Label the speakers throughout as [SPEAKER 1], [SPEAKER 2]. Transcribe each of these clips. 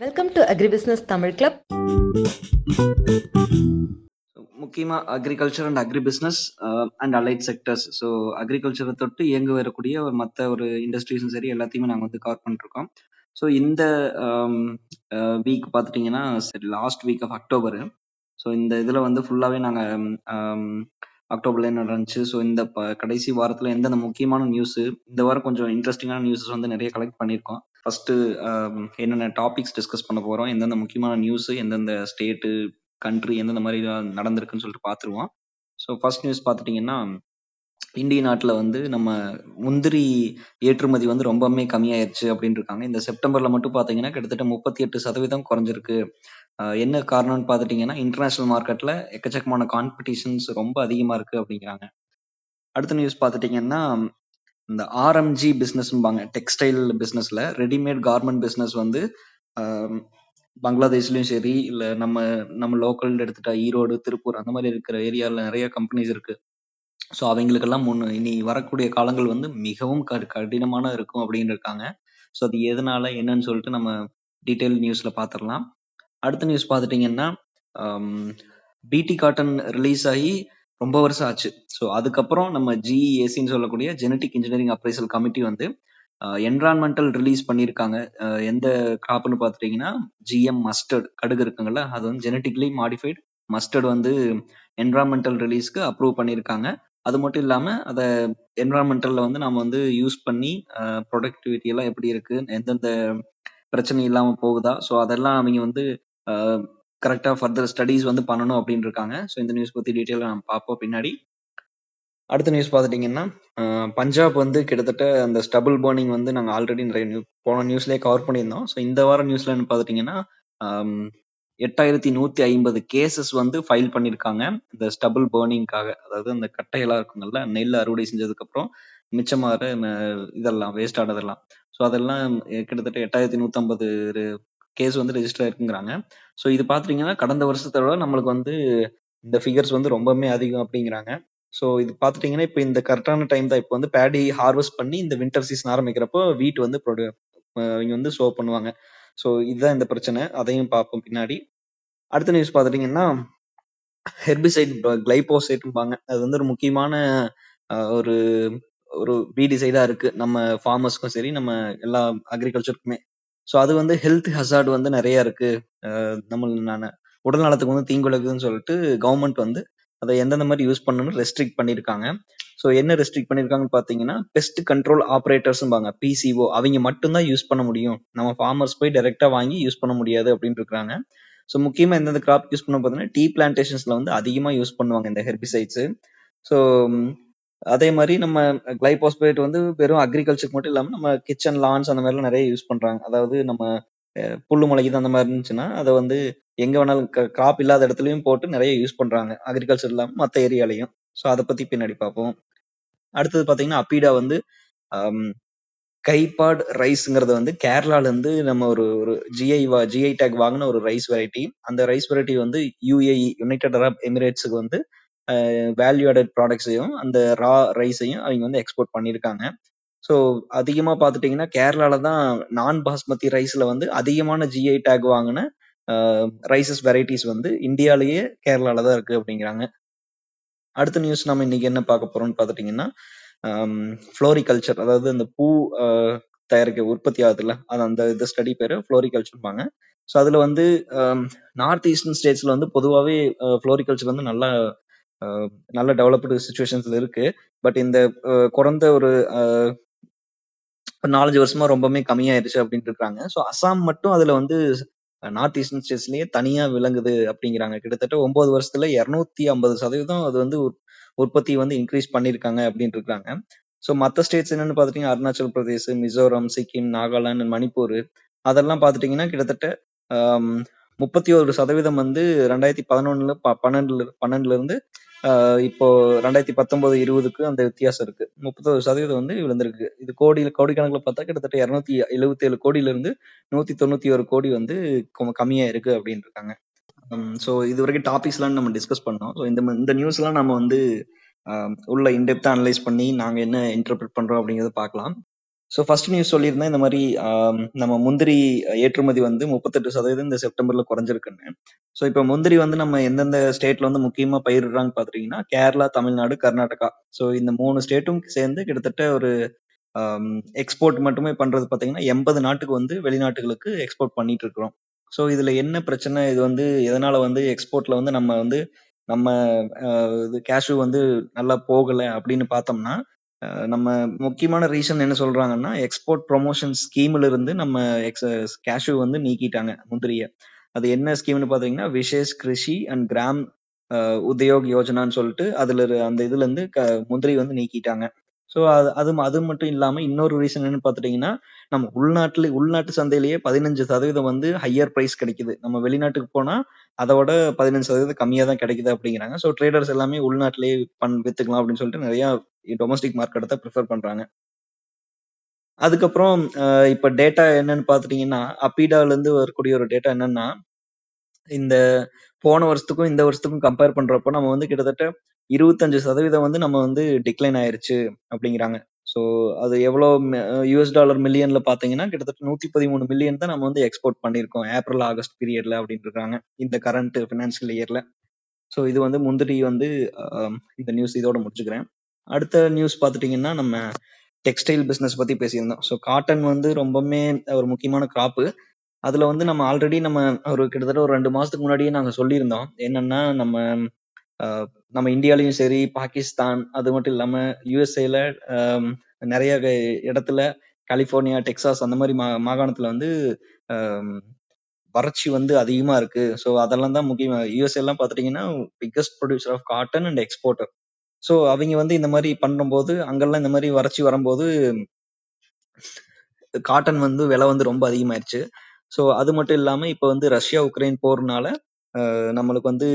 [SPEAKER 1] Welcome to agribusiness Tamil club
[SPEAKER 2] முக்கியமாக agriculture and agribusiness and allied sectors so அக்ரிகல்ச்சரை தொட்டு இயங்க வரக்கூடிய ஒரு மற்ற ஒரு இண்டஸ்ட்ரீஸும் சரி எல்லாத்தையுமே நாங்கள் வந்து கவர் பண்ணிருக்கோம். ஸோ இந்த um, uh, வீக் பார்த்துட்டிங்கன்னா சரி last week of October so இந்த இதில் வந்து ஃபுல்லாகவே நாங்கள் அக்டோபர்ல என்ன நடந்துச்சு? ஸோ இந்த ப கடைசி வாரத்தில் எந்தெந்த முக்கியமான நியூஸு இந்த வாரம் கொஞ்சம் இன்ட்ரெஸ்டிங்கான நியூஸஸ் வந்து நிறைய கலெக்ட் பண்ணியிருக்கோம். ஃபர்ஸ்ட் um, என்னென்ன டாபிக்ஸ் டிஸ்கஸ் பண்ண போகிறோம் எந்தெந்த முக்கியமான நியூஸ் எந்தெந்த ஸ்டேட்டு கண்ட்ரி எந்தெந்த மாதிரி நடந்திருக்குன்னு சொல்லிட்டு பார்த்துருவோம். ஸோ ஃபர்ஸ்ட் நியூஸ் பார்த்துட்டிங்கன்னா இந்திய நாட்டில் வந்து நம்ம முந்திரி ஏற்றுமதி வந்து ரொம்பவுமே கம்மியாயிருச்சு அப்படின்னு இருக்காங்க இந்த செப்டம்பரில் மட்டும் பார்த்தீங்கன்னா கிட்டத்தட்ட முப்பத்தி எட்டு சதவீதம் குறைஞ்சிருக்கு. என்ன காரணம்னு பார்த்துட்டிங்கன்னா இன்டர்நேஷ்னல் மார்க்கெட்டில் எக்கச்சக்கமான காம்படிஷன்ஸ் ரொம்ப அதிகமாக இருக்குது அப்படிங்கிறாங்க. அடுத்த நியூஸ் பார்த்துட்டிங்கன்னா இந்த ஆர்எம்ஜி பிஸ்னஸ்ம்பாங்க டெக்ஸ்டைல் பிஸ்னஸில் ரெடிமேட் கார்மெண்ட் பிஸ்னஸ் வந்து ஆஹ் பங்களாதேஷ்லயும் சரி இல்லை நம்ம நம்ம லோக்கல் எடுத்துட்டா ஈரோடு திருப்பூர் அந்த மாதிரி இருக்கிற ஏரியாவில் நிறைய கம்பெனிஸ் இருக்கு. ஸோ அவங்களுக்கெல்லாம் முன் இனி வரக்கூடிய காலங்கள் வந்து மிகவும் கடினமான இருக்கும் அப்படின்னு இருக்காங்க. ஸோ அது எதனால என்னன்னு சொல்லிட்டு நம்ம டீட்டெயில் நியூஸ்ல பார்த்துடலாம் அடுத்த நியூஸ் பார்த்துட்டிங்கன்னா பிடி காட்டன் ரிலீஸ் ஆகி ரொம்ப வருஷம் ஆச்சு. ஸோ அதுக்கப்புறம் நம்ம ஜிஇஏசின்னு சொல்லக்கூடிய ஜெனட்டிக் இன்ஜினியரிங் அப்ரைசல் கமிட்டி வந்து என்விரான்மெண்டல் ரிலீஸ் பண்ணியிருக்காங்க. எந்த கிராப்னு பார்த்துட்டிங்கன்னா ஜிஎம் மஸ்டர்ட் கடுகு இருக்குங்கல்ல அது வந்து ஜெனட்டிக்லி மாடிஃபைட் மஸ்டர்ட் வந்து என்விரான்மெண்டல் ரிலீஸ்க்கு அப்ரூவ் பண்ணியிருக்காங்க. அது மட்டும் இல்லாமல் அதை என்விரான்மெண்டலில் வந்து நாம் வந்து யூஸ் பண்ணி ப்ரொடக்டிவிட்டி எல்லாம் எப்படி இருக்கு எந்தெந்த பிரச்சனை இல்லாமல் போகுதா ஸோ அதெல்லாம் அவங்க வந்து கரெக்டாக ஃபர்தர் ஸ்டடீஸ் வந்து பண்ணணும் அப்படின்னு இருக்காங்க ஸோ இந்த நியூஸ் பற்றி டீட்டெயிலாக நம்ம பார்ப்போம் பின்னாடி. அடுத்த நியூஸ் பார்த்துட்டிங்கன்னா பஞ்சாப் வந்து கிட்டத்தட்ட அந்த ஸ்டபுள் பேர்னிங் வந்து நாங்கள் ஆல்ரெடி நிறைய நியூ போன நியூஸ்லேயே கவர் பண்ணியிருந்தோம். ஸோ இந்த வாரம் நியூஸ்ல பார்த்துட்டிங்கன்னா எட்டாயிரத்தி நூற்றி ஐம்பது கேசஸ் வந்து ஃபைல் பண்ணியிருக்காங்க. இந்த ஸ்டபுள் பேர்னிங்காக அதாவது அந்த கட்டையெல்லாம் இருக்குங்கல்ல நெல் அறுவடை செஞ்சதுக்கப்புறம் மிச்சமாகிற இதெல்லாம் வேஸ்ட் ஆனதெல்லாம். ஸோ அதெல்லாம் கிட்டத்தட்ட எட்டாயிரத்தி நூற்றம்பது கேஸ் வந்து ரெஜிஸ்டர் ஆயிருக்குங்கிறாங்க. ஸோ இது பார்த்துட்டிங்கன்னா கடந்த வருஷத்தோட விட நம்மளுக்கு வந்து இந்த ஃபிகர்ஸ் வந்து ரொம்பவுமே அதிகம் அப்படிங்கிறாங்க. ஸோ இது பார்த்துட்டிங்கன்னா இப்போ இந்த கரெக்டான டைம் தான். இப்போ வந்து பேடி ஹார்வெஸ்ட் பண்ணி இந்த வின்டர் சீசன் ஆரம்பிக்கிறப்போ வீட் வந்து ப்ரொடியூ இவங்க வந்து ஷோ பண்ணுவாங்க. ஸோ இதுதான் இந்த பிரச்சனை. அதையும் பார்ப்போம் பின்னாடி. அடுத்த நியூஸ் பார்த்துட்டிங்கன்னா ஹெர்பிசைட் கிளைபோசைட்பாங்க அது வந்து ஒரு முக்கியமான ஒரு ஒரு வீடிசைடாக இருக்கு. நம்ம ஃபார்மர்ஸ்க்கும் சரி நம்ம எல்லா அக்ரிகல்ச்சருக்குமே ஸோ அது வந்து ஹெல்த் ஹசார்டு வந்து நிறைய இருக்கு. நம்ம நான் உடல் நலத்துக்கு வந்து தீங்குலக்குதுன்னு சொல்லிட்டு கவர்மெண்ட் வந்து அதை எந்தெந்த மாதிரி யூஸ் பண்ணணும்னு ரெஸ்ட்ரிக்ட் பண்ணியிருக்காங்க. ஸோ என்ன ரெஸ்ட்ரிக்ட் பண்ணியிருக்காங்கன்னு பார்த்தீங்கன்னா பெஸ்ட் கண்ட்ரோல் ஆப்ரேட்டர்ஸ்பாங்க பிசிஓ அவங்க மட்டும்தான் யூஸ் பண்ண முடியும். நம்ம ஃபார்மர்ஸ் போய் டைரெக்டாக வாங்கி யூஸ் பண்ண முடியாது அப்படின்னு இருக்காங்க. ஸோ முக்கியமாக எந்தெந்த கிராப் யூஸ் பண்ண பார்த்தீங்கன்னா டீ பிளான்டேஷன்ஸில் வந்து அதிகமாக யூஸ் பண்ணுவாங்க இந்த ஹெர்பிசைட்ஸு ஸோ அதே மாதிரி நம்ம கிளைபோஸ்பேட் வந்து வெறும் அக்ரிகல்ச்சருக்கு மட்டும் இல்லாமல் நம்ம கிச்சன் லான்ஸ் அந்த மாதிரிலாம் நிறைய யூஸ் பண்ணுறாங்க அதாவது நம்ம புல்லு முளைக்குது அந்த மாதிரி இருந்துச்சுன்னா அதை வந்து எங்க வேணாலும் கிராப் இல்லாத இடத்துலையும் போட்டு நிறைய யூஸ் பண்றாங்க. அக்ரிகல்ச்சர் இல்லாமல் மற்ற ஏரியாலையும் ஸோ அதை பத்தி பின்னாடி பார்ப்போம். அடுத்தது பார்த்தீங்கன்னா அப்பீடா வந்து கைபாட் ரைஸ்ங்கிறது வந்து கேரளால இருந்து நம்ம ஒரு ஒரு ஜிஐ வா ஜிஐ டேக் வாங்கின ஒரு ரைஸ் வெரைட்டி அந்த ரைஸ் வெரைட்டி வந்து யூஏஇ யுனைடெட் அரப் எமிரேட்ஸுக்கு வந்து வேல்யூடட் ப்ராடக்ட்ஸையும் அந்த ரா ரைஸையும் அவங்க வந்து எக்ஸ்போர்ட் பண்ணியிருக்காங்க. ஸோ அதிகமாக பார்த்துட்டிங்கன்னா கேரளாவில் தான் நான் பாஸ்மதி ரைஸில் வந்து அதிகமான ஜிஐ டேக் வாங்கின ரைசஸ் வெரைட்டிஸ் வந்து இந்தியாலேயே கேரளாவில் தான் இருக்குது அப்படிங்கிறாங்க. அடுத்த நியூஸ் நம்ம இன்னைக்கு என்ன பார்க்க போகிறோம்னு பார்த்துட்டிங்கன்னா ஃப்ளோரிகல்ச்சர் அதாவது அந்த பூ தயாரிக்க உற்பத்தி ஆகுதுல்ல அது அந்த இது ஸ்டடி பேர் ஃப்ளோரிகல்ச்சர்பாங்க ஸோ அதில் வந்து நார்த் ஈஸ்டர்ன் ஸ்டேட்ஸில் வந்து பொதுவாகவே ஃப்ளோரிகல்ச்சர் வந்து நல்லா நல்ல டெவலப்டு சுச்சுவேஷன்ஸ்ல இருக்கு. பட் இந்த குறைந்த ஒரு நாலஞ்சு வருஷமா ரொம்பவுமே கம்மியாயிருச்சு அப்படின்ட்டு இருக்காங்க ஸோ அசாம் மட்டும் அதுல வந்து நார்த் ஈஸ்டர்ன் ஸ்டேட்ஸ்லயே தனியா விளங்குது அப்படிங்கிறாங்க. கிட்டத்தட்ட ஒன்பது வருஷத்துல இருநூத்தி ஐம்பது சதவீதம் அது வந்து உற்பத்தி வந்து இன்க்ரீஸ் பண்ணியிருக்காங்க அப்படின்ட்டு இருக்காங்க ஸோ மற்ற ஸ்டேட்ஸ் என்னன்னு பார்த்துட்டீங்கன்னா அருணாச்சல் பிரதேஷ் மிசோரம் சிக்கிம் நாகாலாந்து மணிப்பூர். அதெல்லாம் பார்த்துட்டீங்கன்னா கிட்டத்தட்ட முப்பத்தி ஒரு சதவீதம் வந்து ரெண்டாயிரத்தி பதினொன்னுல பன்னெண்டுல பன்னெண்டுல இருந்து இப்போ ரெண்டாயிரத்தி பத்தொன்பது இருபதுக்கு அந்த வித்தியாசம் இருக்கு. முப்பத்தொரு சதவீதம் வந்து விழுந்திருக்கு. இது கோடியில் கோடிக்கணக்கில் பார்த்தா கிட்டத்தட்ட இரநூத்தி எழுபத்தி ஏழு கோடியில இருந்து நூத்தி தொண்ணூத்தி ஒரு கோடி வந்து கம்மியா இருக்கு அப்படின்னு இருக்காங்க. ஸோ இது வரைக்கும் டாபிக்ஸ்லாம் நம்ம டிஸ்கஸ் பண்ணோம். ஸோ இந்த இந்த நியூஸ்லாம் நம்ம வந்து உள்ள இன்டெப்த்தாக அனலைஸ் பண்ணி நாங்கள் என்ன இன்டர்பிரட் பண்றோம் அப்படிங்கிறத பார்க்கலாம். ஸோ ஃபர்ஸ்ட் நியூஸ் சொல்லியிருந்தேன் இந்த மாதிரி நம்ம முந்திரி ஏற்றுமதி வந்து முப்பத்தெட்டு சதவீதம் இந்த செப்டம்பர்ல குறைஞ்சிருக்குன்னு. ஸோ இப்போ முந்திரி வந்து நம்ம எந்தெந்த ஸ்டேட்ல வந்து முக்கியமா பயிரிடுறாங்க பாத்தீங்கன்னா கேரளா தமிழ்நாடு கர்நாடகா. ஸோ இந்த மூணு ஸ்டேட்டும் சேர்ந்து கிட்டத்தட்ட ஒரு எக்ஸ்போர்ட் மட்டுமே பண்றது பாத்தீங்கன்னா எண்பது நாட்டுக்கு வந்து வெளிநாட்டுகளுக்கு எக்ஸ்போர்ட் பண்ணிட்டு இருக்கிறோம் ஸோ இதுல என்ன பிரச்சனை? இது வந்து எதனால வந்து எக்ஸ்போர்ட்ல வந்து நம்ம வந்து நம்ம இது கேஷு வந்து நல்லா போகலை அப்படின்னு பார்த்தோம்னா நம்ம முக்கியமான ரீசன் என்ன சொல்றாங்கன்னா எக்ஸ்போர்ட் ப்ரொமோஷன் ஸ்கீம்ல இருந்து நம்ம எக்ஸ் கேஷ்யூ வந்து நீக்கிட்டாங்க முந்திரிய. அது என்ன ஸ்கீம்னு பாத்தீங்கன்னா விசேஷ் கிருஷி அண்ட் கிராம் உத்யோக் யோஜனான்னு சொல்லிட்டு அதுல இரு- அந்த இதுல இருந்து க- முந்திரி வந்து நீக்கிட்டாங்க. ஸோ அது அது அது மட்டும் இல்லாம இன்னொரு ரீசன் என்னன்னு பார்த்துட்டிங்கன்னா நம்ம உள்நாட்டுல உள்நாட்டு சந்தையிலேயே பதினஞ்சு சதவீதம் வந்து ஹையர் ப்ரைஸ் கிடைக்குது. நம்ம வெளிநாட்டுக்கு போனா அதோட பதினஞ்சு சதவீதம் கம்மியா தான் கிடைக்குது அப்படிங்கிறாங்க. ஸோ ட்ரேடர்ஸ் எல்லாமே உள்நாட்டிலேயே பண் வித்துக்கலாம் அப்படின்னு சொல்லிட்டு நிறைய டொமஸ்டிக் மார்க்கெட்டை தான் ப்ரிஃபர் பண்றாங்க. அதுக்கப்புறம் இப்போ இப்ப டேட்டா என்னன்னு பாத்துட்டீங்கன்னா அப்பீடால இருந்து வரக்கூடிய ஒரு டேட்டா என்னன்னா இந்த போன வருஷத்துக்கும் இந்த வருஷத்துக்கும் கம்பேர் பண்ணுறப்போ நம்ம வந்து கிட்டத்தட்ட இருபத்தஞ்சு சதவீதம் வந்து நம்ம வந்து டிக்ளைன் ஆயிருச்சு அப்படிங்கிறாங்க. ஸோ அது எவ்வளோ யூஎஸ் டாலர் மில்லியன்ல பாத்தீங்கன்னா கிட்டத்தட்ட நூத்தி பதிமூணு மில்லியன் தான் நம்ம வந்து எக்ஸ்போர்ட் பண்ணியிருக்கோம். ஏப்ரல் ஆகஸ்ட் பீரியட்ல அப்படின்னு இருக்காங்க. இந்த கரண்ட் ஃபினான்ஷியல் இயர்ல ஸோ இது வந்து முந்திரி வந்து இந்த நியூஸ் இதோட முடிச்சுக்கிறேன். அடுத்த நியூஸ் பார்த்துட்டிங்கன்னா நம்ம டெக்ஸ்டைல் பிஸ்னஸ் பற்றி பேசியிருந்தோம். ஸோ காட்டன் வந்து ரொம்பவுமே ஒரு முக்கியமான கிராப்பு அதில் வந்து நம்ம ஆல்ரெடி நம்ம ஒரு கிட்டத்தட்ட ஒரு ரெண்டு மாதத்துக்கு முன்னாடியே நாங்கள் சொல்லியிருந்தோம். என்னென்னா நம்ம நம்ம இந்தியாலையும் சரி பாகிஸ்தான் அது மட்டும் இல்லாமல் யூஎஸ்ஏல நிறைய க- இடத்துல கலிஃபோர்னியா டெக்சாஸ் அந்த மாதிரி மா மாகாணத்தில் வந்து வறட்சி வந்து அதிகமாக இருக்குது ஸோ அதெல்லாம் தான் முக்கியம் யூஎஸ்ஏ எல்லாம் biggest producer of cotton and exporter so அவங்க வந்து இந்த மாதிரி பண்ணும்போது அங்கெல்லாம் இந்த மாதிரி வறட்சி வரும்போது காட்டன் வந்து விலை வந்து ரொம்ப அதிகமாயிருச்சு. ஸோ அது மட்டும் இல்லாமல் இப்போ வந்து ரஷ்யா உக்ரைன் போர்னால நம்மளுக்கு வந்து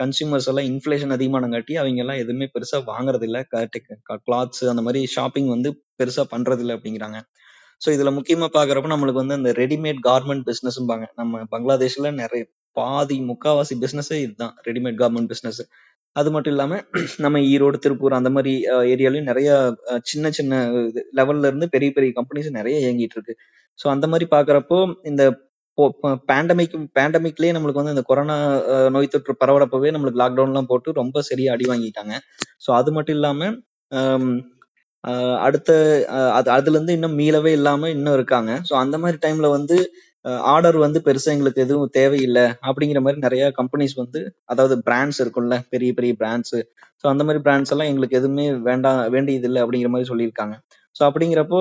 [SPEAKER 2] கன்சியூமர்ஸ் எல்லாம் இன்ஃப்ளேஷன் அதிகமானங்காட்டி அவங்க எல்லாம் எதுவுமே பெருசா வாங்குறது இல்ல கிளாத்ஸ் அந்த மாதிரி ஷாப்பிங் வந்து பெருசா பண்றது இல்லை அப்படிங்கிறாங்க. ஸோ இதுல முக்கியமா பாக்குறப்ப நம்மளுக்கு வந்து அந்த ரெடிமேட் கார்மெண்ட் பிசினஸ்பாங்க நம்ம பங்களாதேஷ்ல நிறைய பாதி முக்காவாசி பிசினஸே இதுதான். ரெடிமேட் கார்மெண்ட் பிசினஸ் அது மட்டும் இல்லாம நம்ம ஈரோடு திருப்பூர் அந்த மாதிரி ஏரியாலையும் நிறைய சின்ன சின்ன லெவல்ல இருந்து பெரிய பெரிய கம்பெனிஸ் நிறைய இயங்கிட்டு இருக்கு. ஸோ அந்த மாதிரி பாக்குறப்போ இந்த பேண்டமிக் பேண்டமிக்லயே நம்மளுக்கு வந்து இந்த கொரோனா நோய் தொற்று பரவறப்பவே நம்மளுக்கு லாக்டவுன்லாம் போட்டு ரொம்ப சரியா அடி வாங்கிட்டாங்க. ஸோ அது மட்டும் இல்லாம அடுத்த அது அதுல இருந்து இன்னும் மீளவே இல்லாம இன்னும் இருக்காங்க. ஸோ அந்த மாதிரி டைம்ல வந்து ஆர்டர் வந்து பெருசா எங்களுக்கு எதுவும் தேவையில்லை அப்படிங்கிற மாதிரி நிறைய கம்பெனிஸ் வந்து அதாவது பிராண்ட்ஸ் இருக்கும்ல பெரிய பெரிய பிராண்ட்ஸ் ஸோ அந்த மாதிரி பிராண்ட்ஸ் எல்லாம் எங்களுக்கு எதுவுமே வேண்டாம் வேண்டியது இல்லை அப்படிங்கிற மாதிரி சொல்லியிருக்காங்க. ஸோ அப்படிங்கிறப்போ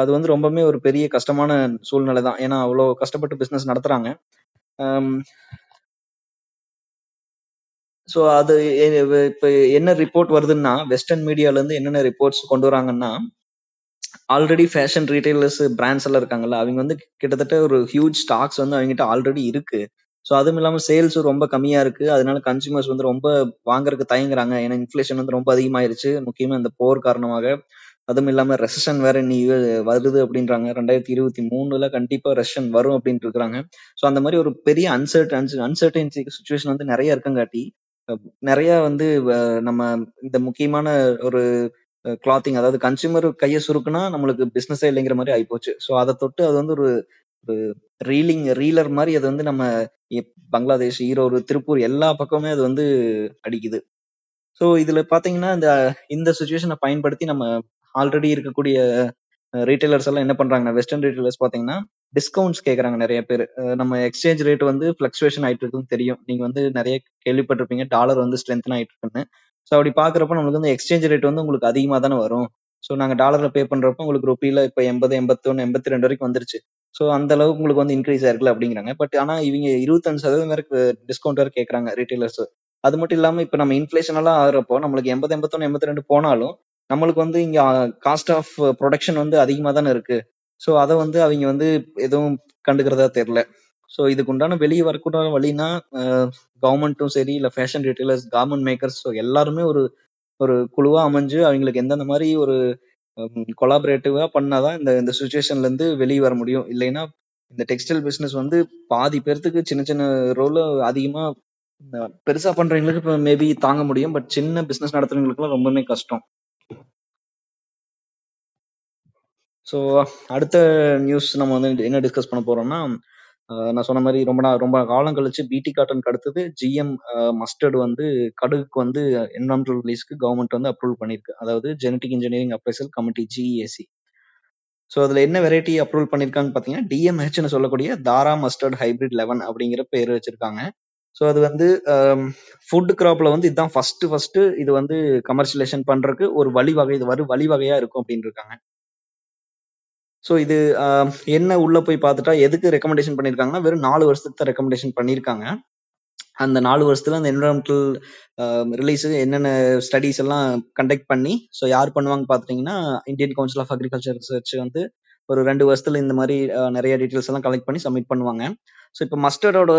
[SPEAKER 2] அது வந்து ரொம்பவுமே ஒரு பெரிய கஷ்டமான சூழ்நிலை தான். ஏன்னா அவ்வளோ கஷ்டப்பட்டு பிஸ்னஸ் நடத்துறாங்க. ஸோ அது இப்போ என்ன ரிப்போர்ட் வருதுன்னா வெஸ்டர்ன் மீடியாலேருந்து என்னென்ன ரிப்போர்ட்ஸ் கொண்டு வராங்கன்னா ஆல்ரெடி ஃபேஷன் ரீட்டைலர்ஸ் பிராண்ட்ஸ் எல்லாம் இருக்காங்கல்ல அவங்க வந்து கிட்டத்தட்ட ஒரு ஹியூஜ் ஸ்டாக்ஸ் வந்து அவங்ககிட்ட ஆல்ரெடி இருக்கு. ஸோ அதுவும் இல்லாமல் சேல்ஸும் ரொம்ப கம்மியா இருக்கு. அதனால கன்சியூமர்ஸ் வந்து ரொம்ப வாங்குறதுக்கு தயங்குறாங்க. ஏன்னா இன்ஃபிளேஷன் வந்து ரொம்ப அதிகமாயிருச்சு. முக்கியமா இந்த போர் காரணமாக. அதுவும் இல்லாம ரெசன் வேற நீ வருது அப்படின்றாங்க. ரெண்டாயிரத்தி இருபத்தி மூணுல கண்டிப்பா ரெசன் வரும் அப்படின்ட்டு இருக்கிறாங்க ஸோ அந்த மாதிரி ஒரு பெரிய அன்சர்டன் அன்சர்டன்சி சுச்சுவேஷன் வந்து நிறைய இருக்கங்காட்டி நிறைய வந்து நம்ம இந்த முக்கியமான ஒரு கிளாத்திங் அதாவது கன்சியூமர் கையை சுருக்குனா நம்மளுக்கு பிஸ்னஸே இல்லைங்கிற மாதிரி ஆயிப்போச்சு. ஸோ அதை தொட்டு அது வந்து ஒரு ஒரு ரீலிங் ரீலர் மாதிரி அது வந்து நம்ம பங்களாதேஷ் ஈரோடு திருப்பூர் எல்லா பக்கமே அது வந்து அடிக்குது. ஸோ இதுல பாத்தீங்கன்னா இந்த இந்த சுச்சுவேஷனை பயன்படுத்தி நம்ம ஆல்ரெடி இருக்கக்கூடிய ரீட்டைலர்ஸ் எல்லாம் என்ன பண்றாங்கன்னா வெஸ்டர்ன் ரீட்டைலர்ஸ் பாத்தீங்கன்னா டிஸ்கவுண்ட்ஸ் கேக்குறாங்க நிறைய பேர். நம்ம எக்ஸ்சேஞ்ச் ரேட் வந்து ஃபிளக்சுவேஷன் ஆயிட்டு இருக்குன்னு தெரியும். நீங்க வந்து நிறைய கேள்விப்பட்டிருப்பீங்க டாலர் வந்து ஸ்ட்ரென்த் ஆயிட்டு இருக்குன்னு. ஸோ அப்படி பார்க்குறப்ப நம்மளுக்கு வந்து எக்ஸ்சேஞ்ச் ரேட் வந்து உங்களுக்கு அதிகமாக தானே வரும். ஸோ நாங்கள் டாலரில் பே பண்ணுறப்ப உங்களுக்கு ருப்பியில் இப்போ எண்பது எண்பத்தொன்னு எண்பத்தி ரெண்டு வரைக்கும் வந்துருச்சு. ஸோ அந்த அளவுக்கு உங்களுக்கு வந்து இன்க்ரீஸ் ஆயிருக்குல்ல அப்படிங்கிறாங்க. பட் ஆனால் இவங்க இருபத்தஞ்சு சதவீதம் வரைக்கும் டிஸ்கவுண்ட் வரை கேட்குறாங்க ரீட்டைலர்ஸ் அது மட்டும் இல்லாமல் இப்போ நம்ம இன்ஃப்ளேஷனெல்லாம் ஆகிறப்போ ஆகுறப்போ நம்மளுக்கு எண்பது எண்பத்தொன்னு எண்பத்தி ரெண்டு போனாலும் நம்மளுக்கு வந்து இங்கே காஸ்ட் ஆஃப் ப்ரொடக்ஷன் வந்து அதிகமாக தானே இருக்கு. ஸோ அதை வந்து அவங்க வந்து எதுவும் கண்டுக்கிறதா தெரியல. ஸோ இதுக்கு உண்டான வெளியே வரக்கூடாத வழினா கவர்மெண்ட்டும் சரி இல்லை fashion retailers garment makers so எல்லாருமே ஒரு ஒரு குழுவாக அமைஞ்சு அவங்களுக்கு எந்தெந்த மாதிரி ஒரு கொலாபரேட்டிவா பண்ணாதான் இந்த இந்த சுச்சுவேஷன்லேருந்து வெளியே வர முடியும். இல்லைன்னா இந்த டெக்ஸ்டைல் பிஸ்னஸ் வந்து பாதி பேர்த்துக்கு சின்ன சின்ன ரோல அதிகமாக பெருசாக பெருசா பண்றவங்களுக்கு இப்போ மேபி தாங்க முடியும். பட் சின்ன பிசினஸ் நடத்துறவங்களுக்குலாம் ரொம்பவே கஷ்டம். ஸோ அடுத்த நியூஸ் நம்ம வந்து என்ன டிஸ்கஸ் பண்ண போறோம்னா ஆஹ் நான் சொன்ன மாதிரி ரொம்ப நாள் ரொம்ப காலம் கழிச்சு பிடி காட்டனுக்கு அடுத்தது ஜிஎம் மஸ்டர்ட் வந்து கடுகுக்கு வந்து என்வரன்மெண்டல் ரிலீஸ்க்கு கவர்மெண்ட் வந்து அப்ரூவல் பண்ணியிருக்கு அதாவது genetic engineering appraisal committee GEAC. So அதில் என்ன வெரைட்டி அப்ரூவல் பண்ணியிருக்காங்கன்னு பார்த்தீங்கன்னா டிஎம்ஹெச்னு சொல்லக்கூடிய தாரா மஸ்டர்ட் ஹைபிரிட் லெவன் அப்படிங்கிற பேர் வச்சிருக்காங்க. ஸோ அது வந்து ஃபுட் கிராப்ல வந்து இதுதான் ஃபர்ஸ்ட் ஃபர்ஸ்ட் இது வந்து கமர்ஷியலைசேஷன் பண்றதுக்கு ஒரு வழிவகை இது வரும் வழிவகையா இருக்கும் அப்படின்னு இருக்காங்க ஸோ இது என்ன உள்ள போய் பார்த்துட்டா எதுக்கு ரெக்கமெண்டேஷன் பண்ணியிருக்காங்கன்னா வெறும் நாலு வருஷத்துக்கு தான் ரெக்கமெண்டேஷன் பண்ணியிருக்காங்க அந்த நாலு வருஷத்துல அந்த என்விரான்மெண்டல் ரிலீஸ் என்னென்ன ஸ்டடிஸ் எல்லாம் கண்டக்ட் பண்ணி ஸோ யார் பண்ணுவாங்க பார்த்தீங்கன்னா Indian Council of Agriculture Research வந்து ஒரு ரெண்டு வருஷத்துல இந்த மாதிரி நிறைய டீட்டெயில்ஸ் எல்லாம் கலெக்ட் பண்ணி சப்மிட் பண்ணுவாங்க. ஸோ இப்போ மஸ்டர்டோட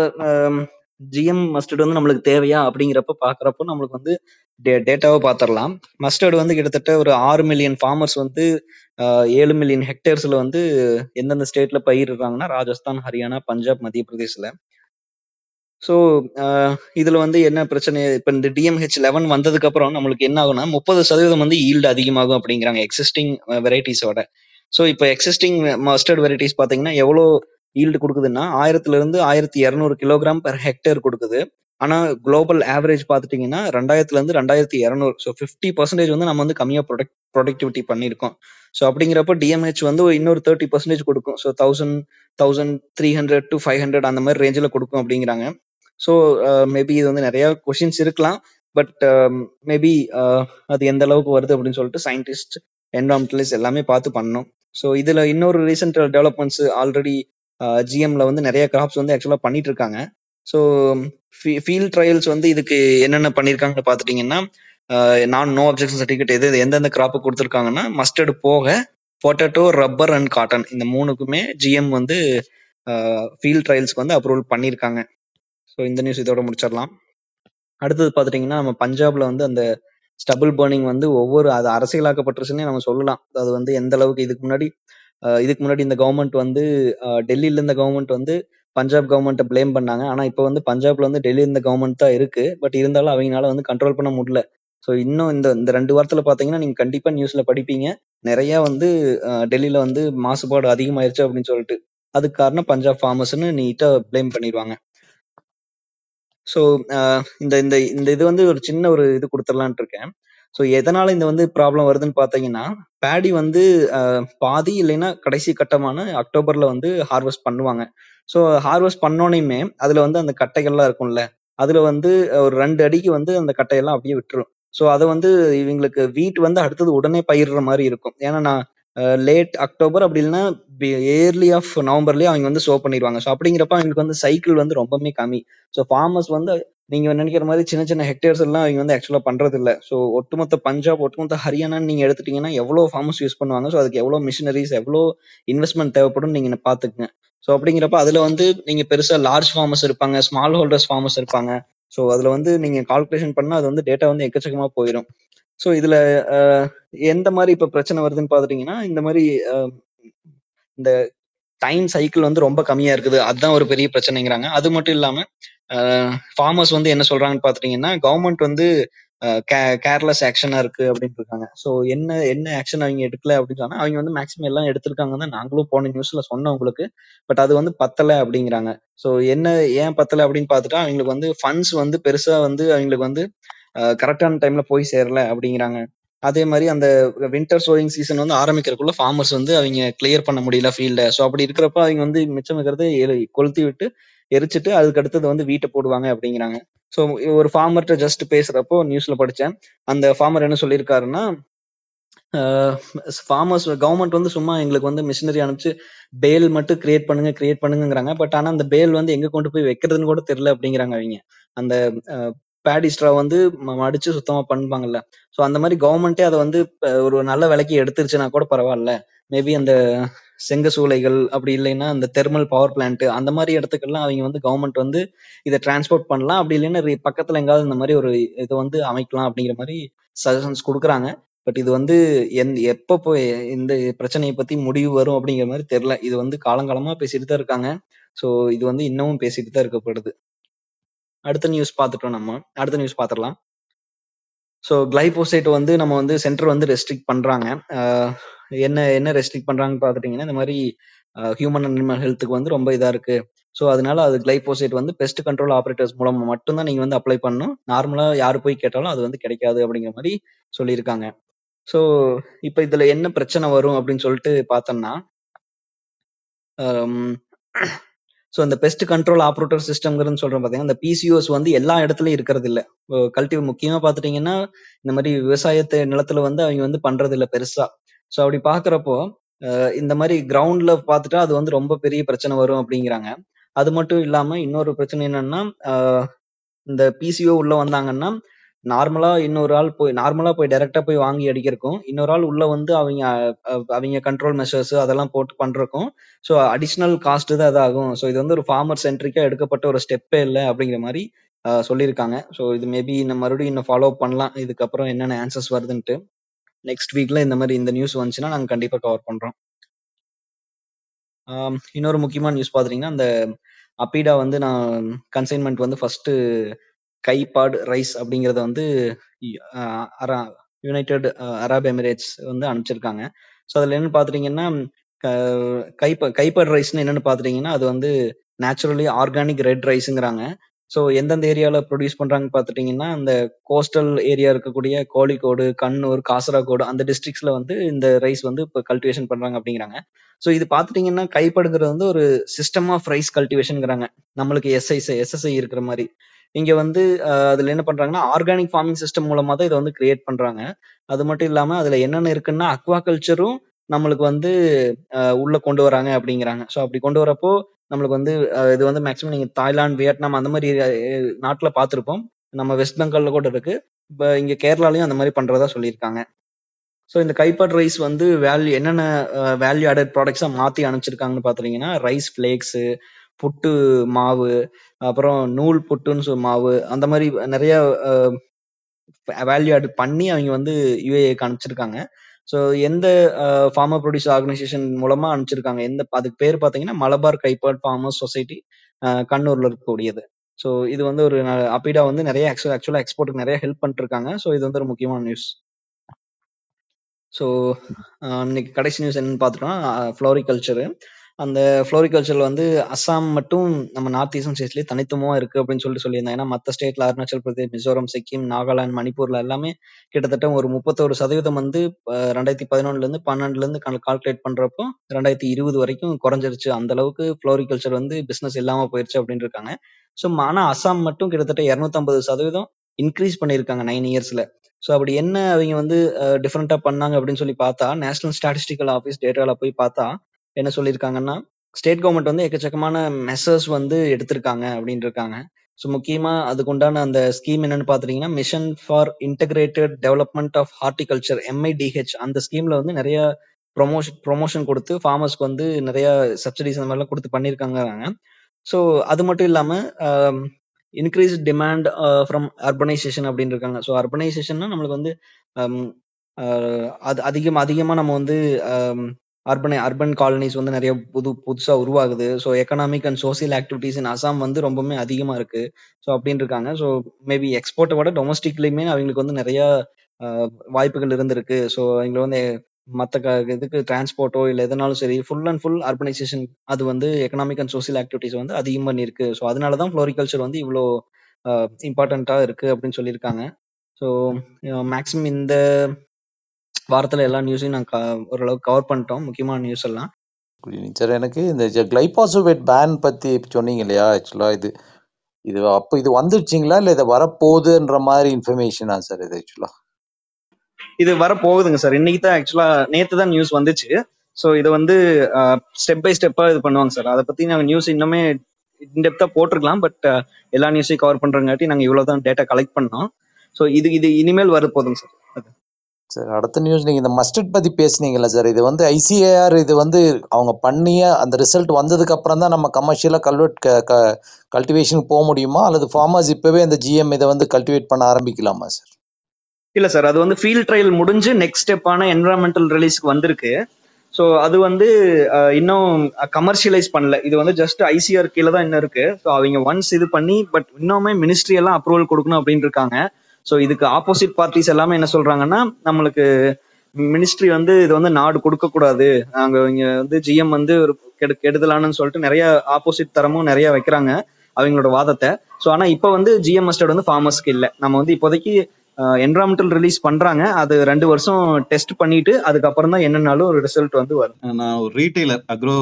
[SPEAKER 2] ஜிஎம் மஸ்டர்ட் வந்து நம்மளுக்கு தேவையா அப்படிங்கிறப்ப பாக்குறப்போ நம்மளுக்கு வந்து டே டேட்டாவை பார்த்துடலாம் மஸ்டர்டு வந்து கிட்டத்தட்ட ஒரு ஆறு மில்லியன் ஃபார்மர்ஸ் வந்து ஏழு மில்லியன் ஹெக்டேர்ஸ்ல வந்து எந்தெந்த ஸ்டேட்ல பயிரிடுறாங்கன்னா ராஜஸ்தான் ஹரியானா பஞ்சாப் மத்திய பிரதேசல ஸோ இதுல வந்து என்ன பிரச்சனை? இப்போ இந்த டிஎம்ஹெச் லெவன் வந்ததுக்கு அப்புறம் நம்மளுக்கு என்ன ஆகும்னா முப்பது சதவீதம் வந்து ஈல்டு அதிகமாகும் அப்படிங்கிறாங்க எக்ஸிஸ்டிங் வெரைட்டிஸோட ஸோ இப்போ எக்ஸிஸ்டிங் மஸ்டர்ட் வெரைட்டிஸ் பார்த்தீங்கன்னா எவ்வளோ ஈல்டு கொடுக்குதுன்னா ஆயிரத்துல இருந்து ஆயிரத்தி இரநூறு கிலோகிராம் பெர் ஹெக்டேர் கொடுக்குது. ஆனா குளோபல் ஆவரேஜ் பாத்துட்டீங்கன்னா ரெண்டாயிரத்துல இருந்து ரெண்டாயிரத்தி இரநூறு. ஸோ ஃபிஃப்டி பர்சன்டேஜ் வந்து நம்ம வந்து கம்மியாக ப்ரொடக்ட் ப்ரொடக்டிவிட்டி பண்ணியிருக்கோம். ஸோ அப்படிங்கிறப்ப டிஎம்ஹெச் வந்து இன்னொரு தேர்ட்டி பர்சன்டேஜ் கொடுக்கும். So thousand thousand three hundred to five hundred அந்த மாதிரி ரேஞ்சில் கொடுக்கும் அப்படிங்கிறாங்க. ஸோ மேபி uh, இது வந்து நிறைய கொஷின்ஸ் இருக்கலாம். பட் மேபி um, uh, அது எந்த அளவுக்கு வருது அப்படின்னு சொல்லிட்டு சயின்டிஸ்ட் என்வரான்மெண்டலிஸ்ட் எல்லாமே பார்த்து பண்ணணும். ஸோ இதுல இன்னொரு ரீசெண்ட் டெவலப்மெண்ட்ஸ் ஆல்ரெடி ஜிஎம்ல வந்து நிறைய கிராப்ஸ் வந்து ஆக்சுவலாக பண்ணிட்டு இருக்காங்க ஸோ ஃபீல்ட் ட்ரையல்ஸ் வந்து இதுக்கு என்னென்ன பண்ணியிருக்காங்கன்னு பார்த்துட்டீங்கன்னா நான் நோ அப்ஜெக்ஷன் சர்டிஃபிகேட் எது எந்தெந்த கிராப்பு கொடுத்துருக்காங்கன்னா மஸ்டர்டு போக பொட்டேட்டோ ரப்பர் அண்ட் காட்டன் இந்த மூணுக்குமே ஜிஎம் வந்து ஃபீல்ட் ட்ரையல்ஸ்க்கு வந்து அப்ரூவல் பண்ணியிருக்காங்க ஸோ இந்த நியூஸ் இதோட முடிச்சிடலாம். அடுத்தது பார்த்துட்டிங்கன்னா நம்ம பஞ்சாப்ல வந்து அந்த ஸ்டபுள் பர்னிங் வந்து ஒவ்வொரு அது அரசியலாக்கப்பட்டுருச்சுன்னே நம்ம சொல்லலாம். அது வந்து எந்த அளவுக்கு இதுக்கு முன்னாடி இதுக்கு முன்னாடி இந்த கவர்மெண்ட் வந்து டெல்லியில இருந்த கவர்மெண்ட் வந்து பஞ்சாப் கவர்மெண்ட்டை ப்ளேம் பண்ணாங்க. ஆனா இப்போ வந்து பஞ்சாப்ல வந்து டெல்லி இருந்த கவர்மெண்ட் தான் இருக்கு. பட் இருந்தாலும் அவங்களால வந்து கண்ட்ரோல் பண்ண முடியல. ஸோ இன்னும் இந்த இந்த ரெண்டு வாரத்துல பாத்தீங்கன்னா நீங்க கண்டிப்பா நியூஸ்ல படிப்பீங்க. நிறைய வந்து டெல்லியில வந்து மாசுபாடு அதிகமாயிருச்சு அப்படின்னு சொல்லிட்டு. அதுக்கு காரணம் பஞ்சாப் ஃபார்மர்ஸ்னு நீட்டா ப்ளேம் பண்ணிடுவாங்க. ஸோ இந்த இந்த இந்த இது வந்து ஒரு சின்ன ஒரு இது கொடுத்துடலான்ட்டு இருக்கேன். ஸோ எதனால இந்த வந்து ப்ராப்ளம் வருதுன்னு பார்த்தீங்கன்னா பேடி வந்து பாதி இல்லைன்னா கடைசி கட்டமான அக்டோபர்ல வந்து ஹார்வெஸ்ட் பண்ணுவாங்க. ஸோ ஹார்வெஸ்ட் பண்ணோனையுமே அதுல வந்து அந்த கட்டைகள்லாம் இருக்கும்ல அதுல வந்து ஒரு ரெண்டு அடிக்கு வந்து அந்த கட்டையெல்லாம் அப்படியே விட்டுரும். ஸோ அதை வந்து இவங்களுக்கு வீட் வந்து அடுத்தது உடனே பயிர்ற மாதிரி இருக்கும். ஏன்னா நான் லேட் அக்டோபர் அப்படி இல்லைன்னா ஏர்லி ஆஃப் நவம்பர்லயே அவங்க வந்து ஷோ பண்ணிடுவாங்க. ஸோ அப்படிங்கிறப்ப அவங்களுக்கு வந்து சைக்கிள் வந்து ரொம்பவுமே கம்மி. ஸோ ஃபார்மர்ஸ் வந்து நீங்க நினைக்கிற மாதிரி சின்ன சின்ன ஹெக்டேர்ஸ் எல்லாம் அவங்க வந்து ஆக்சுவலா பண்றது இல்ல ஸோ ஒட்டுமொத்த பஞ்சாப் ஒட்டுமொத்த ஹரியானான்னு நீங்க எடுத்துட்டீங்கன்னா எவ்வளவு ஃபார்மர்ஸ் யூஸ் பண்ணுவாங்க? ஸோ அதுக்கு எவ்வளவு மிஷினரிஸ் எவ்வளோ இன்வெஸ்ட்மெண்ட் தேவைப்படும் நீங்க பாத்துக்கங்க ஸோ அப்படிங்கிறப்ப அதுல வந்து நீங்க பெருசா லார்ஜ் ஃபார்மர்ஸ் இருப்பாங்க ஸ்மால் ஹோல்டர்ஸ் ஃபார்மர்ஸ் இருப்பாங்க. ஸோ அதுல வந்து நீங்க கால்குலேஷன் பண்ணா அது வந்து டேட்டா வந்து எக்கச்சக்கமா போயிடும். ஸோ இதுல எந்த மாதிரி இப்போ பிரச்சனை வருதுன்னு பார்த்துட்டீங்கன்னா இந்த மாதிரி இந்த டைம் சைக்கிள் வந்து ரொம்ப கம்மியா இருக்குது. அதுதான் ஒரு பெரிய பிரச்சனைங்கிறாங்க. அது மட்டும் இல்லாம ஃபார்மர்ஸ் வந்து என்ன சொல்றாங்கன்னு பாத்துட்டீங்கன்னா கவர்மெண்ட் வந்து கேர்லெஸ் ஆக்ஷனா இருக்கு அப்படின்னு இருக்காங்க. ஸோ என்ன என்ன ஆக்ஷன் அவங்க எடுக்கல அப்படின்னு சொன்னா அவங்க வந்து மேக்ஸிமம் எல்லாம் எடுத்திருக்காங்க தான் நாங்களும் போன நியூஸ்ல சொன்னோம் உங்களுக்கு. பட் அது வந்து பத்தல அப்படிங்கிறாங்க. ஸோ என்ன ஏன் பத்தல அப்படின்னு பார்த்துட்டா அவங்களுக்கு வந்து ஃபண்ட்ஸ் வந்து பெருசா வந்து அவங்களுக்கு வந்து கரெக்டான டைம்ல போய் சேரல அப்படிங்கிறாங்க. அதே மாதிரி அந்த வின்டர் சோயிங் சீசன் வந்து ஆரம்பிக்கிறதுக்குள்ள ஃபார்மர்ஸ் வந்து அவங்க கிளியர் பண்ண முடியல ஃபீல்ட ஸோ அப்படி இருக்கிறப்ப அவங்க வந்து மிச்சம் இருக்கிறத கொளுத்தி விட்டு எரிச்சிட்டு அதுக்கு அடுத்தது வந்து வீட்டை போடுவாங்க அப்படிங்கிறாங்க. ஸோ ஒரு ஃபார்மர்கிட்ட ஜஸ்ட் பேசுறப்போ நியூஸ்ல படித்தேன் அந்த ஃபார்மர் என்ன சொல்லியிருக்காருன்னா ஃபார்மர்ஸ் கவர்மெண்ட் வந்து சும்மா எங்களுக்கு வந்து மிஷினரி அனுப்பிச்சு பேல் மட்டும் கிரியேட் பண்ணுங்க கிரியேட் பண்ணுங்கிறாங்க பட் ஆனா அந்த பேல் வந்து எங்க கொண்டு போய் வைக்கிறதுன்னு கூட தெரியல அப்படிங்கிறாங்க அவங்க. அந்த பேடி ஸ்ட்ரா வந்து மடிச்சு சுத்தமா பண்ணுவாங்கல்ல. ஸோ அந்த மாதிரி கவர்மெண்ட்டே அதை வந்து ஒரு நல்ல விலைக்கு எடுத்துருச்சுன்னா கூட பரவாயில்ல. மேபி அந்த செங்க சூளைகள் அப்படி இல்லைன்னா அந்த தெர்மல் பவர் பிளான்ட் அந்த மாதிரி இடத்துக்கெல்லாம் அவங்க வந்து கவர்மெண்ட் வந்து இதை டிரான்ஸ்போர்ட் பண்ணலாம். அப்படி இல்லைன்னா பக்கத்துல எங்காவது இந்த மாதிரி ஒரு இதை வந்து அமைக்கலாம் அப்படிங்கிற மாதிரி சஜஷன்ஸ் கொடுக்குறாங்க. பட் இது வந்து எந் எப்போ போய் இந்த பிரச்சனையை பத்தி முடிவு வரும் அப்படிங்கிற மாதிரி தெரியல. இது வந்து காலங்காலமா பேசிட்டு தான் இருக்காங்க. ஸோ இது வந்து இன்னமும் பேசிட்டு தான் இருக்கப்படுது. அடுத்த நியூஸ் பார்த்துட்டோம் நம்ம. அடுத்த நியூஸ் பார்த்துடலாம். ஸோ கிளைபோசைட் வந்து நம்ம வந்து சென்டர் வந்து ரெஸ்ட்ரிக்ட் பண்ணுறாங்க என்ன என்ன ரெஸ்ட்ரிக்ட் பண்ணுறாங்கன்னு பார்த்துட்டிங்கன்னா இந்த மாதிரி ஹியூமன் அனிமல் ஹெல்த்துக்கு வந்து ரொம்ப இதாக இருக்குது ஸோ அதனால அது கிளைபோசைட் வந்து பெஸ்ட் கண்ட்ரோல் ஆப்ரேட்டர்ஸ் மூலம் மட்டும்தான் நீங்கள் வந்து அப்ளை பண்ணணும். நார்மலாக யார் போய் கேட்டாலும் அது வந்து கிடைக்காது அப்படிங்கிற மாதிரி சொல்லியிருக்காங்க. ஸோ இப்போ இதில் என்ன பிரச்சனை வரும் அப்படின்னு சொல்லிட்டு பார்த்தோம்னா ஸோ இந்த பெஸ்ட் கண்ட்ரோல் ஆப்ரேட்டர் சிஸ்டம்ங்கிறது சொல்கிறோம் பார்த்தீங்கன்னா இந்த பிசிஓஸ் வந்து எல்லா இடத்துலையும் இருக்கிறது இல்லை கல்டிவ் முக்கியமாக பார்த்துட்டீங்கன்னா இந்த மாதிரி விவசாயத்தை நிலத்துல வந்து அவங்க வந்து பண்ணுறது இல்லை பெருசாக ஸோ அப்படி பார்க்குறப்போ இந்த மாதிரி கிரவுண்டில் பார்த்துட்டா அது வந்து ரொம்ப பெரிய பிரச்சனை வரும் அப்படிங்கிறாங்க. அது மட்டும் இல்லாமல் இன்னொரு பிரச்சனை என்னன்னா இந்த பிசிஓ உள்ளே வந்தாங்கன்னா நார்மலா இன்னொரு ஆள் போய் நார்மலா போய் டைரக்டா போய் வாங்கி அடிக்கிறக்கும் இன்னொரு ஆள் உள்ள வந்து அவங்க அவங்க கண்ட்ரோல் மெஷர்ஸ் அதெல்லாம் போட்டு பண்றக்கும். ஸோ அடிஷ்னல் காஸ்ட் தான் இதாகும். ஸோ இது வந்து ஒரு ஃபார்மர் சென்ட்ரிக்கா எடுக்கப்பட்ட ஒரு ஸ்டெப்பே இல்லை அப்படிங்கிற மாதிரி சொல்லியிருக்காங்க. ஸோ இது மேபி இன்னும் மறுபடியும் இன்னும் ஃபாலோ பண்ணலாம். இதுக்கப்புறம் என்னென்ன ஆன்சர்ஸ் வருதுன்ட்டு. நெக்ஸ்ட் வீக்ல இந்த மாதிரி இந்த நியூஸ் வந்துச்சுன்னா நாங்கள் கண்டிப்பாக கவர் பண்றோம். இன்னொரு முக்கியமான நியூஸ் பார்த்தீங்கன்னா அந்த அப்பீடா வந்து நான் கன்சைன்மெண்ட் வந்து ஃபர்ஸ்ட் கைபாட் ரைஸ் அப்படிங்கறத வந்து யுனைடெட் அரப் எமிரேட்ஸ் வந்து அனுப்பிச்சிருக்காங்க. ஸோ அதுல என்னன்னு பார்த்துட்டீங்கன்னா க- கைப்ப கைப்பட் ரைஸ்னு என்னன்னு பார்த்துட்டீங்கன்னா அது வந்து நேச்சுரலி ஆர்கானிக் ரெட் ரைஸுங்கிறாங்க ஸோ எந்தெந்த ஏரியாவில் ப்ரொடியூஸ் பண்றாங்கன்னு பார்த்துட்டிங்கன்னா அந்த கோஸ்டல் ஏரியா இருக்கக்கூடிய கோழிக்கோடு கண்ணூர் காசரகோடு அந்த டிஸ்ட்ரிக்ஸில் வந்து இந்த ரைஸ் வந்து இப்போ கல்டிவேஷன் பண்ணுறாங்க அப்படிங்கிறாங்க. ஸோ இது பார்த்துட்டிங்கன்னா கைப்படுங்கிறது வந்து ஒரு சிஸ்டம் ஆஃப் ரைஸ் கல்டிவேஷனுங்கிறாங்க நம்மளுக்கு எஸ்ஐ எஸ்எஸ்ஐ இருக்கிற மாதிரி. இங்க வந்து அஹ், அதுல என்ன பண்றாங்கன்னா ஆர்கானிக் ஃபார்மிங் சிஸ்டம் மூலமா தான் இதை வந்து கிரியேட் பண்றாங்க. அது மட்டும் இல்லாம அதுல என்னென்ன இருக்குன்னா அக்வா கல்ச்சரும் நம்மளுக்கு வந்து அஹ், உள்ள கொண்டு வராங்க அப்படிங்கிறாங்க. ஸோ அப்படி கொண்டு வரப்போ நம்மளுக்கு வந்து இது வந்து மேக்ஸிமம் நீங்க தாய்லாந்து வியட்நாம் அந்த மாதிரி நாட்டில் பார்த்துருப்போம். பார்த்திருப்போம் நம்ம வெஸ்ட் பெங்கால்ல கூட இருக்கு. இப்போ இங்க கேரளாலயும் அந்த மாதிரி பண்றதா சொல்லியிருக்காங்க. ஸோ இந்த கைப்பட் ரைஸ் வந்து வேல்யூ என்னென்ன வேல்யூ ஆடட் ப்ராடக்ட்ஸா மாத்தி அனுப்பிச்சிருக்காங்கன்னு பார்த்தீங்கன்னா, ரைஸ் ஃப்ளேக்ஸு புட்டு மாவு அப்புறம் நூல் புட்டுன்னு சொல் மாவு அந்த மாதிரி நிறைய வேல்யூ ஆட் பண்ணி அவங்க வந்து யூஏக்கு அனுப்பிச்சிருக்காங்க. ஸோ எந்த ஃபார்மர் ப்ரொடியூஸ் ஆர்கனைசேஷன் மூலமா அனுப்பிச்சிருக்காங்க? எந்த அதுக்கு பேர் பார்த்தீங்கன்னா மலபார் கைப்பாட் ஃபார்மர்ஸ் சொசைட்டி கண்ணூர்ல இருக்கக்கூடியது. ஸோ இது வந்து ஒரு அப்பீடா வந்து நிறைய ஆக்சுவலாக எக்ஸ்போர்ட்டுக்கு நிறைய ஹெல்ப் பண்ணிருக்காங்க. ஸோ இது வந்து ஒரு முக்கியமான நியூஸ் ஸோ இன்னைக்கு கடைசி நியூஸ் என்னன்னு பார்த்துட்டோம்னா ஃப்ளோரிகல்ச்சரு அந்த ஃப்ளோரிகல்ச்சர்ல வந்து அஸ்ஸாம் மட்டும் நம்ம நார்த் ஈஸ்டர்ன் ஸ்டேட்ஸ்லேயே தனித்துவமா இருக்கு அப்படின்னு சொல்லிட்டு சொல்லியிருந்தாங்க. ஏன்னா மற்ற ஸ்டேட்ல அருணாச்சல் பிரதேஷ் மிசோரம் சிக்கிம் நாகாலாந்து மணிப்பூர்ல எல்லாமே கிட்டத்தட்ட ஒரு முப்பத்தோரு சதவீதம் வந்து ரெண்டாயிரத்தி பதினொன்னுல இருந்து பன்னெண்டுல இருந்து கால்குலேட் பண்றப்போ ரெண்டாயிரத்தி இருபது வரைக்கும் குறைஞ்சிருச்சு. அந்த அளவுக்கு ஃப்ளோரிகல்ச்சர் வந்து பிசினஸ் இல்லாம போயிருச்சு அப்படின்னு இருக்காங்க. ஸோ ஆனா அஸ்ஸாம் மட்டும் கிட்டத்தட்ட 250 சதவீதம் இன்க்ரீஸ் பண்ணியிருக்காங்க நைன் இயர்ஸ்ல ஸோ அப்படி என்ன அவங்க வந்து டிஃப்ரெண்ட்டாக பண்ணாங்க அப்படின்னு சொல்லி பார்த்தா நேஷனல் ஸ்டாட்டிஸ்டிக்கல் ஆஃபீஸ் டேட்டாவில் போய் பார்த்தா என்ன சொல்லியிருக்காங்கன்னா ஸ்டேட் கவர்மெண்ட் வந்து எக்கச்சக்கமான மெசர்ஸ் வந்து எடுத்திருக்காங்க அப்படின்னு இருக்காங்க ஸோ முக்கியமா அதுக்குண்டான அந்த ஸ்கீம் என்னன்னு பாத்தீங்கன்னா mission for integrated development of horticulture MIDH அந்த ஸ்கீம்ல வந்து நிறைய ப்ரொமோஷன் ப்ரொமோஷன் கொடுத்து ஃபார்மர்ஸ்க்கு வந்து நிறைய சப்சிடிஸ் அந்த மாதிரிலாம் கொடுத்து பண்ணியிருக்காங்க ஸோ அது மட்டும் இல்லாம இன்க்ரீஸ் டிமாண்ட் ஃப்ரம் அர்பனைசேஷன் அப்படின்னு இருக்காங்க ஸோ அர்பனைசேஷன்னா நம்மளுக்கு வந்து அது அதிகம் அதிகமா நம்ம வந்து அர்பன் அர்பன் காலனிஸ் வந்து நிறைய புது புதுசா உருவாகுது. So economic and social activities in Assam வந்து ரொம்பவுமே அதிகமா இருக்கு. ஸோ அப்படின்னு இருக்காங்க. ஸோ மேபி எக்ஸ்போர்ட்டை விட டொமஸ்டிக்லயுமே அவங்களுக்கு வந்து நிறைய வாய்ப்புகள் இருந்திருக்கு. ஸோ அவங்களை வந்து மற்ற க இதுக்கு டிரான்ஸ்போர்ட்டோ இல்லை எதனாலும் சரி ஃபுல் அண்ட் ஃபுல் அர்பனைசேஷன் அது வந்து எக்கனாமிக் அண்ட் சோசியல் ஆக்டிவிட்டிஸ் வந்து அதிகம் பண்ணியிருக்கு ஸோ அதனால தான் ஃப்ளோரிகல்ச்சர் வந்து இவ்வளோ இம்பார்ட்டண்ட்டாக இருக்கு அப்படின்னு சொல்லியிருக்காங்க. ஸோ மேக்ஸிமம் இந்த வாரத்தில் எல்லா நியூஸையும் நான் க- ஓரளவுக்கு கவர் பண்ணிட்டோம். முக்கியமான நியூஸ் எல்லாம்.
[SPEAKER 3] சார் எனக்கு இந்த கிளைபாசோவேட் பேன் பத்தி சொன்னீங்க இல்லையா? ஆக்சுவலா இது இது அப்போ இது வந்துருச்சுங்களா? இல்லை இதை வரப்போகுதுன்ற மாதிரி இன்ஃபர்மேஷனா சார் இது ஆக்சுவலா
[SPEAKER 2] இது வர போகுதுங்க சார் இன்னைக்கு தான் ஆக்சுவலா நேத்து தான் நியூஸ் வந்துச்சு. ஸோ இதை வந்து ஸ்டெப் பை ஸ்டெப்பா இது பண்ணுவாங்க சார் அதை பத்தி நாங்கள் நியூஸ் இன்னுமே இன்டெப்தா போட்டிருக்கலாம். பட் எல்லா நியூஸையும் கவர் பண்றங்காட்டி நாங்கள் இவ்வளவுதான் டேட்டா கலெக்ட் பண்ணோம். ஸோ இது இது இனிமேல் வர போதுங்க சார்
[SPEAKER 3] சார் அடுத்த நியூஸ் நீங்க இந்த மஸ்டர்ட் பத்தி பேசுனீங்கல்ல சார் இது வந்து ஐசிஏஆர் இது வந்து அவங்க பண்ணிய அந்த ரிசல்ட் வந்ததுக்கு அப்புறம் தான் நம்ம கமர்ஷியலா கல்வெட் கல்டிவேஷனுக்கு போக முடியுமா? அல்லது ஃபார்மர்ஸ் இப்பவே இந்த ஜிஎம் இதை வந்து கல்டிவேட் பண்ண ஆரம்பிக்கலாமா சார்
[SPEAKER 2] இல்ல சார் அது வந்து ஃபீல்ட் ட்ரையல் முடிஞ்சு நெக்ஸ்ட் ஸ்டெப்பான என்வரான்மெண்டல் ரிலீஸ்க்கு வந்திருக்கு. ஸோ அது வந்து இன்னும் கமர்ஷியலைஸ் பண்ணல. இது வந்து ஜஸ்ட் ஐசிஆர் கீழே தான் இன்னும் இருக்கு. ஸோ அவங்க ஒன்ஸ் இது பண்ணி பட் இன்னுமே மினிஸ்ட்ரி எல்லாம் அப்ரூவல் கொடுக்கணும் அப்படின்னு இருக்காங்க. ஸோ இதுக்கு ஆப்போசிட் பார்ட்டிஸ் எல்லாமே என்ன சொல்றாங்கன்னா நம்மளுக்கு மினிஸ்ட்ரி வந்து இது வந்து நாடு கொடுக்க கூடாது நாங்க இங்க வந்து ஜிஎம் வந்து ஒரு கெடு கெடுதலானு சொல்லிட்டு நிறைய ஆப்போசிட் தரமும் நிறைய வைக்கிறாங்க அவங்களோட வாதத்தை. ஸோ ஆனா இப்போ வந்து ஜிஎம் மஸ்டர்ட் வந்து ஃபார்மர்ஸ்க்கு இல்லை. நம்ம வந்து இப்போதைக்கு என்வரான்மெண்டல் ரிலீஸ் பண்றாங்க. அது ரெண்டு வருஷம் டெஸ்ட் பண்ணிட்டு அதுக்கப்புறம் தான் என்னன்னாலும் ஒரு ரிசல்ட் வந்து வரும்.
[SPEAKER 4] நான் ஒரு ரீட்டைலர் அக்ரோ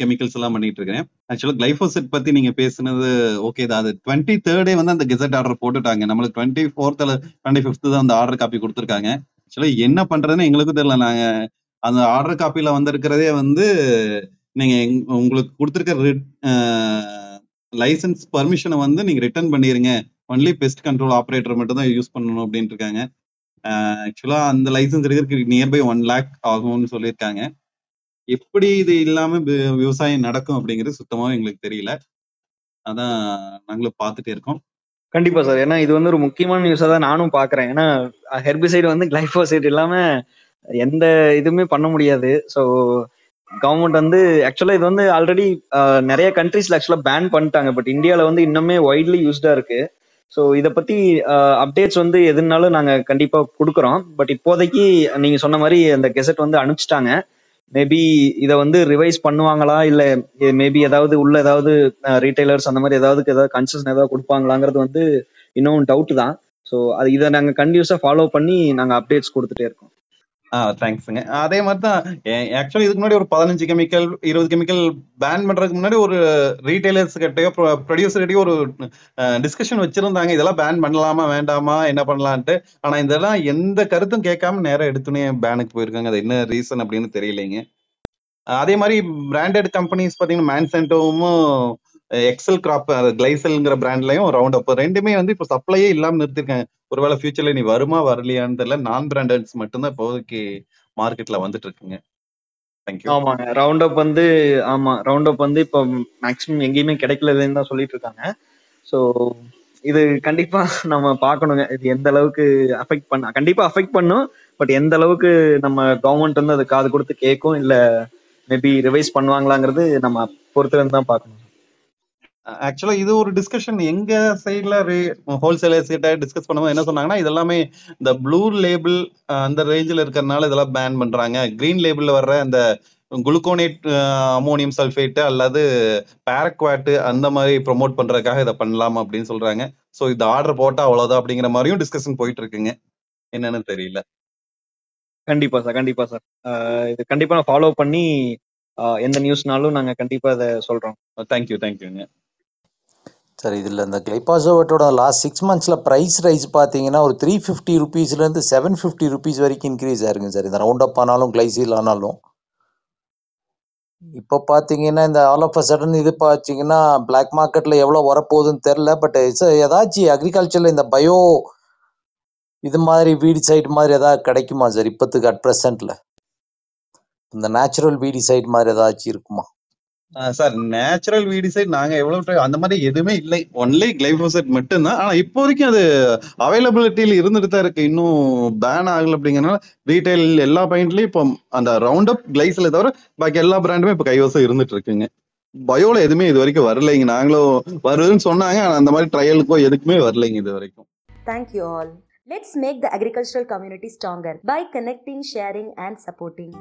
[SPEAKER 4] கெமிக்கல்ஸ் எல்லாம் பண்ணிட்டு இருக்கேன். ஆக்சுவலா கிளைஃபோசெட் பத்தி நீங்க பேசுனது ஓகே தான். அது டுவெண்ட்டி தேர்டே வந்து அந்த கெசட் ஆர்டர் போட்டுட்டாங்க. நம்மளுக்கு டுவெண்ட்டி ஃபோர்த் டுவெண்ட்டி ஃபிஃப்த் தான் அந்த ஆர்டர் காப்பி கொடுத்துருக்காங்க. ஆக்சுவலா என்ன பண்றதுன்னு எங்களுக்கும் தெரியல. நாங்க அந்த ஆர்டர் காப்பியில வந்திருக்கிறதே வந்து நீங்க உங்களுக்கு கொடுத்துருக்க லைசன்ஸ் பர்மிஷனை வந்து நீங்க ரிட்டர்ன் பண்ணிருங்க. ஒன்லி பெஸ்ட் கண்ட்ரோல் ஆப்ரேட்டர் மட்டும் தான் யூஸ் பண்ணணும் அப்படின்ட்டு இருக்காங்க. ஆக்சுவலா அந்த லைசன்ஸ் எடுக்கிறதுக்கு நியர்பை ஒன் லேக் ஆகும்னு சொல்லியிருக்காங்க. எப்படி இது இல்லாம விவசாயம் நடக்கும் அப்படிங்கிறது சுத்தமாவே எங்களுக்கு தெரியல. அதான் நாங்களும் பார்த்துட்டே இருக்கோம்.
[SPEAKER 2] கண்டிப்பா சார். ஏன்னா இது வந்து ஒரு முக்கியமான நியூஸா தான் நானும் பாக்குறேன் ஏன்னா ஹெர்பிசைடு வந்து கிளைஃபோசைட் இல்லாம எந்த இதுவுமே பண்ண முடியாது. ஸோ கவர்மெண்ட் வந்து ஆக்சுவலா இது வந்து ஆல்ரெடி நிறைய கண்ட்ரீஸ்ல ஆக்சுவலா பேன் பண்ணிட்டாங்க. பட் இந்தியாவில் வந்து இன்னுமே வைட்லி யூஸ்டா இருக்கு. ஸோ இதை பத்தி அப்டேட்ஸ் வந்து எதுனாலும் நாங்க கண்டிப்பா கொடுக்குறோம். பட் இப்போதைக்கு நீங்க சொன்ன மாதிரி அந்த கெசட் வந்து அனுப்பிச்சிட்டாங்க மேபி இதை வந்து ரிவைஸ் பண்ணுவாங்களா? இல்ல மேபி ஏதாவது உள்ள ஏதாவது ரீட்டைலர்ஸ் அந்த மாதிரி ஏதாவது ஏதாவது கன்செஷன் ஏதாவது கொடுப்பாங்களாங்கிறது வந்து இன்னும் டவுட் தான். ஸோ அது இதை நாங்கள் கண்டினியூஸாக ஃபாலோ பண்ணி நாங்கள் அப்டேட்ஸ் கொடுத்துட்டே இருக்கோம்.
[SPEAKER 4] ஆ தேங்க்ஸுங்க அதே மாதிரி தான் ஆக்சுவலி இதுக்கு முன்னாடி ஒரு பதினஞ்சு கெமிக்கல் இருபது கெமிக்கல் பேன் பண்றதுக்கு முன்னாடி ஒரு ரீட்டைலர்ஸ் கிட்டயோ ப்ரொடியூசர் கிட்டயோ ஒரு டிஸ்கஷன் வச்சிருந்தாங்க. இதெல்லாம் பேன் பண்ணலாமா வேண்டாமா என்ன பண்ணலான்ட்டு. ஆனா இதெல்லாம் எந்த கருத்தும் கேட்காம நேராக எடுத்துனே பேனுக்கு போயிருக்காங்க. அது என்ன ரீசன் அப்படின்னு தெரியலைங்க. அதே மாதிரி பிராண்டட் கம்பெனிஸ் பார்த்தீங்கன்னா மேன்சென்டோவும் எக்ஸல் கிராப் கிளைசல்ங்கிற பிராண்ட்லயும் ரவுண்ட் அப் ரெண்டுமே வந்து இப்போ சப்ளையே இல்லாமல் நிறுத்திருக்காங்க. ஒருவேளை ஃபியூச்சர்ல நீ வருமா வரலையான்னு தெரியல. நான் பிராண்டட்ஸ் மட்டும்தான் இப்போதைக்கு மார்க்கெட்ல வந்துட்டு இருக்குங்க.
[SPEAKER 2] ஆமாங்க. ரவுண்ட் அப் வந்து ஆமா ரவுண்ட் அப் வந்து இப்போ மேக்ஸிமம் எங்கேயுமே கிடைக்கலதுன்னு தான் சொல்லிட்டு இருக்காங்க. ஸோ இது கண்டிப்பா நம்ம பார்க்கணுங்க. இது எந்த அளவுக்கு அஃபெக்ட் பண்ண கண்டிப்பா அஃபெக்ட் பண்ணும். பட் எந்த அளவுக்கு நம்ம கவர்மெண்ட் வந்து அது காது கொடுத்து கேட்கும் இல்ல மேபி ரிவைஸ் பண்ணுவாங்களாங்கிறது நம்ம பொறுத்திருந்து தான் பார்க்கணும்.
[SPEAKER 4] ஆக்சுவலா இது ஒரு டிஸ்கஷன் எங்க சைட்ல ஹோல்சேலர்ஸ் கிட்ட டிஸ்கஸ் பண்ணும்போது என்ன சொன்னாங்கன்னா இதெல்லாமே இந்த ப்ளூ லேபிள் அந்த ரேஞ்சில் இருக்கிறதுனால இதெல்லாம் பேன் பண்றாங்க. கிரீன் லேபிள்ல வர்ற அந்த குளுக்கோனேட் அமோனியம் சல்ஃபேட் அல்லது பேரக்வாட் அந்த மாதிரி ப்ரோமோட் பண்றதுக்காக இதை பண்ணலாம் அப்படின்னு சொல்றாங்க. ஸோ இந்த ஆர்டர் போட்டா அவ்வளவுதான் அப்படிங்கிற மாதிரியும் டிஸ்கஷன் போயிட்டு இருக்குங்க என்னன்னு தெரியல.
[SPEAKER 2] கண்டிப்பா சார் கண்டிப்பா சார் இது கண்டிப்பா நான் ஃபாலோ பண்ணி எந்த நியூஸ்னாலும் நாங்க கண்டிப்பா அதை சொல்றோம்.
[SPEAKER 4] தேங்க்யூ தேங்க்யூங்க
[SPEAKER 3] சார் இதில் இந்த கிளைபாசோவேட்டோட last six months price rise பார்த்தீங்கன்னா ஒரு த்ரீ ஃபிஃப்டி ருபீஸ்லேருந்து செவன் ஃபிஃப்டி ருபீஸ் வரைக்கும் இன்க்ரீஸ் ஆயிருங்க சார். இந்த ரவுண்ட் அப் ஆனாலும் கிளைசீல் ஆனாலும். இப்போ பார்த்தீங்கன்னா இந்த ஆல் ஆஃப் அ சடன் இது பார்த்தீங்கன்னா பிளாக் மார்க்கெட்டில் எவ்வளோ வரப்போகுதுன்னு தெரில பட் ஏதாச்சும் அக்ரிகல்ச்சரில் இந்த பயோ இது மாதிரி வீடி சைட் மாதிரி எதாவது கிடைக்குமா சார் இப்போத்துக்கு அட் ப்ரெசண்ட்டில் இந்த நேச்சுரல் வீடி சைட் மாதிரி ஏதாச்சும் இருக்குமா?
[SPEAKER 4] சார் நேச்சுரல் வீடிசைட் நாங்க எவ்வளவு try- அந்த மாதிரி எதுவுமே இல்லை. ஒன்லி கிளைபோசைட் மட்டும்தான். ஆனா இப்போ வரைக்கும் அது அவைலபிலிட்டியில இருந்துட்டு தான் இருக்கு. இன்னும் பேன் ஆகல அப்படிங்கறனால ரீட்டைல் எல்லா பாயிண்ட்லயும் இப்போ அந்த ரவுண்ட் அப் கிளைஸ்ல தவிர பாக்கி எல்லா பிராண்டுமே இப்போ கைவசம் இருந்துட்டு இருக்குங்க. பயோல எதுவுமே இது வரைக்கும் வரலைங்க. நாங்களும் வருதுன்னு சொன்னாங்க. ஆனா அந்த மாதிரி ட்ரையலுக்கோ எதுக்குமே வரலைங்க இது வரைக்கும்.
[SPEAKER 1] Thank you all. Let's make the agricultural community stronger by connecting, sharing, and supporting.